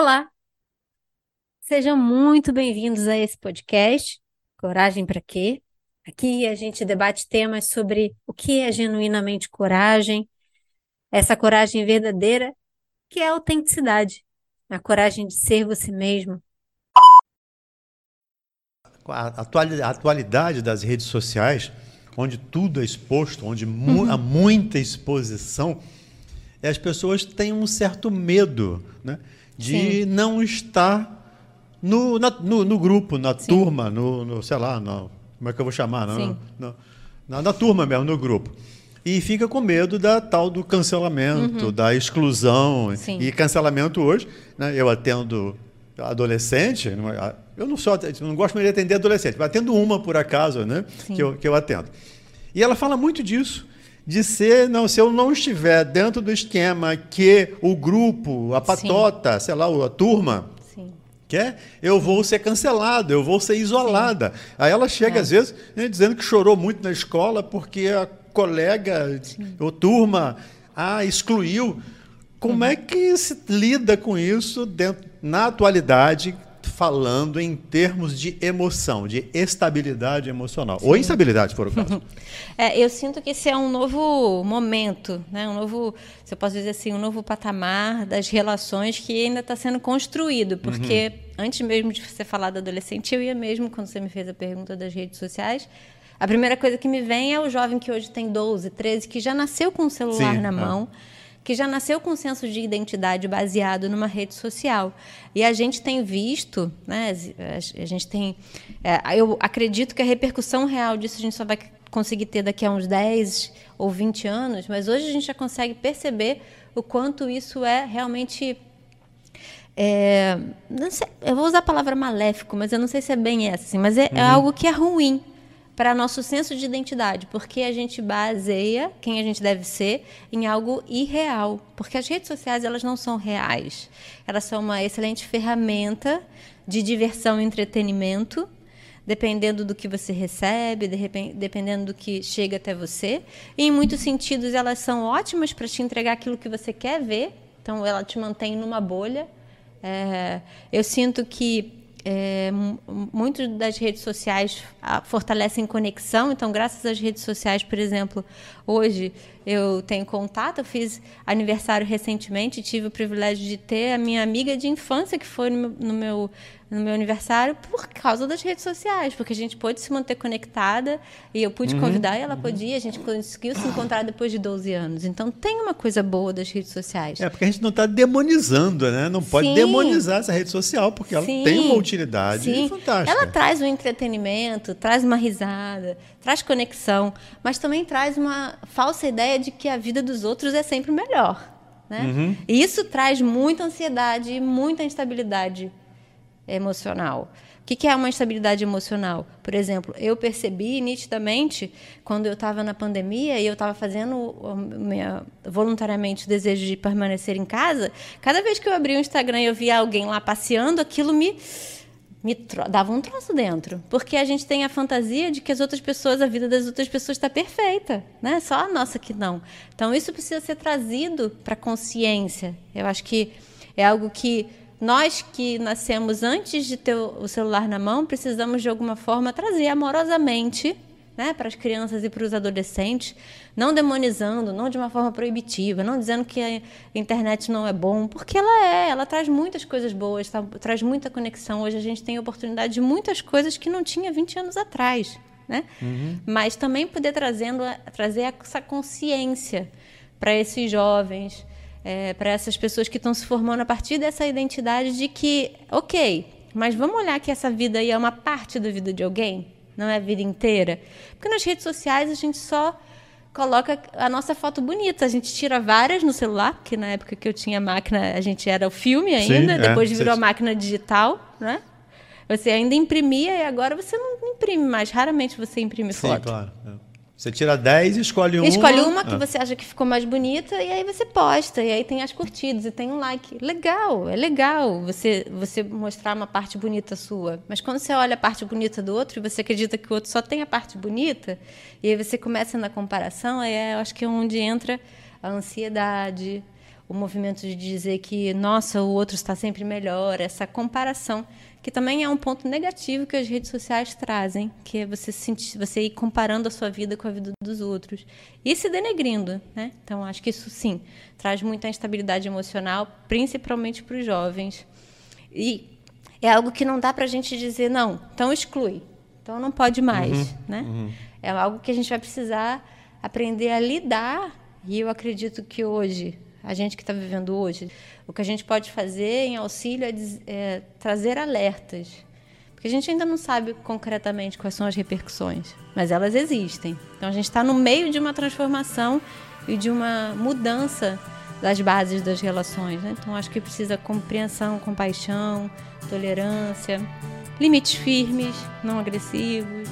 Olá, sejam muito bem-vindos a esse podcast, Coragem para quê? Aqui a gente debate temas sobre o que é genuinamente coragem, essa coragem verdadeira, que é a autenticidade, a coragem de ser você mesmo. A atualidade das redes sociais, onde tudo é exposto, onde mu uhum. há muita exposição, as pessoas têm um certo medo, né? de Sim. não estar no, na, no, no, grupo, na Sim. turma, no, no, sei lá, no, como é que eu vou chamar? No, no, na, na, turma mesmo, no grupo. E fica com medo da tal do cancelamento, uhum. da exclusão. Sim. E cancelamento hoje, né, eu atendo adolescente, é, eu não só não gosto muito de atender adolescente, mas atendo uma por acaso, né, que eu, que eu atendo. E ela fala muito disso de ser, não, se eu não estiver dentro do esquema que o grupo, a patota, Sim. sei lá, a turma Sim. quer, eu vou ser cancelado, eu vou ser isolada. Sim. Aí ela chega, é. às vezes, né, dizendo que chorou muito na escola porque a colega ou turma a excluiu. Como uhum. é que se lida com isso dentro, na atualidade, falando em termos de emoção, de estabilidade emocional. Sim. Ou instabilidade, se for o caso. É, eu sinto que esse é um novo momento, né? um novo, se eu posso dizer assim, um novo patamar das relações que ainda está sendo construído. Porque uhum. antes mesmo de você falar da adolescente, eu ia mesmo, quando você me fez a pergunta das redes sociais, a primeira coisa que me vem é o jovem que hoje tem 12, 13, que já nasceu com o celular Sim, na é. mão. É que já nasceu com um senso de identidade baseado numa rede social. E a gente tem visto, né, a gente tem. É, eu acredito que a repercussão real disso a gente só vai conseguir ter daqui a uns 10 ou 20 anos, mas hoje a gente já consegue perceber o quanto isso é realmente. É, sei, eu vou usar a palavra maléfico, mas eu não sei se é bem essa, assim, mas é, é uhum. é algo que é ruim para nosso senso de identidade, porque a gente baseia quem a gente deve ser em algo irreal, porque as redes sociais elas não são reais, elas são uma excelente ferramenta de diversão e entretenimento, dependendo do que você recebe, de dependendo do que chega até você. E, em muitos sentidos, elas são ótimas para te entregar aquilo que você quer ver. Então, ela te mantém numa bolha. É, eu sinto que é, muitas das redes sociais fortalecem conexão, então, graças às redes sociais, por exemplo, hoje eu tenho contato, eu fiz aniversário recentemente, tive o privilégio de ter a minha amiga de infância que foi no meu, no meu no meu aniversário por causa das redes sociais, porque a gente pôde se manter conectada e eu pude uhum, convidar e ela uhum. podia, a gente conseguiu se encontrar depois de 12 anos. Então tem uma coisa boa das redes sociais. É, porque a gente não está demonizando, né? Não pode Sim. demonizar essa rede social, porque ela Sim. tem uma utilidade Sim. fantástica. Ela traz um entretenimento, traz uma risada, traz conexão, mas também traz uma falsa ideia de que a vida dos outros é sempre melhor. Né? Uhum. E isso traz muita ansiedade e muita instabilidade emocional. O que é uma instabilidade emocional? Por exemplo, eu percebi nitidamente quando eu estava na pandemia e eu estava fazendo voluntariamente o desejo de permanecer em casa. Cada vez que eu abria o Instagram e eu via alguém lá passeando, aquilo me me dava um troço dentro. Porque a gente tem a fantasia de que as outras pessoas, a vida das outras pessoas está perfeita, né? Só a nossa que não. Então isso precisa ser trazido para a consciência. Eu acho que é algo que nós que nascemos antes de ter o celular na mão, precisamos de alguma forma trazer amorosamente né, para as crianças e para os adolescentes, não demonizando, não de uma forma proibitiva, não dizendo que a internet não é bom, porque ela é, ela traz muitas coisas boas, tá, traz muita conexão. Hoje a gente tem oportunidade de muitas coisas que não tinha 20 anos atrás. Né? Uhum. Mas também poder trazendo, trazer essa consciência para esses jovens, é, para essas pessoas que estão se formando a partir dessa identidade de que, ok, mas vamos olhar que essa vida aí é uma parte da vida de alguém, não é a vida inteira. Porque nas redes sociais a gente só coloca a nossa foto bonita. A gente tira várias no celular, porque na época que eu tinha máquina, a gente era o filme ainda, Sim, é, depois é, virou a máquina digital, né? Você ainda imprimia e agora você não imprime mais. Raramente você imprime Sim, foto. Claro. É. Você tira 10 e escolhe uma. Escolhe uma que ah. você acha que ficou mais bonita e aí você posta. E aí tem as curtidas e tem um like. Legal, é legal você, você mostrar uma parte bonita sua. Mas quando você olha a parte bonita do outro e você acredita que o outro só tem a parte bonita, e aí você começa na comparação, aí é, eu acho que é onde entra a ansiedade, o movimento de dizer que, nossa, o outro está sempre melhor, essa comparação, que também é um ponto negativo que as redes sociais trazem, que é você, sentir, você ir comparando a sua vida com a vida dos outros e se denegrindo. Né? Então, acho que isso, sim, traz muita instabilidade emocional, principalmente para os jovens. E é algo que não dá para a gente dizer, não, então exclui, então não pode mais. Uhum, né? Uhum. É algo que a gente vai precisar aprender a lidar, e eu acredito que hoje a gente que está vivendo hoje, o que a gente pode fazer em auxílio é, é, trazer alertas. Porque a gente ainda não sabe concretamente quais são as repercussões, mas elas existem. Então a gente está no meio de uma transformação e de uma mudança das bases das relações. Né? Então acho que precisa compreensão, compaixão, tolerância, limites firmes, não agressivos.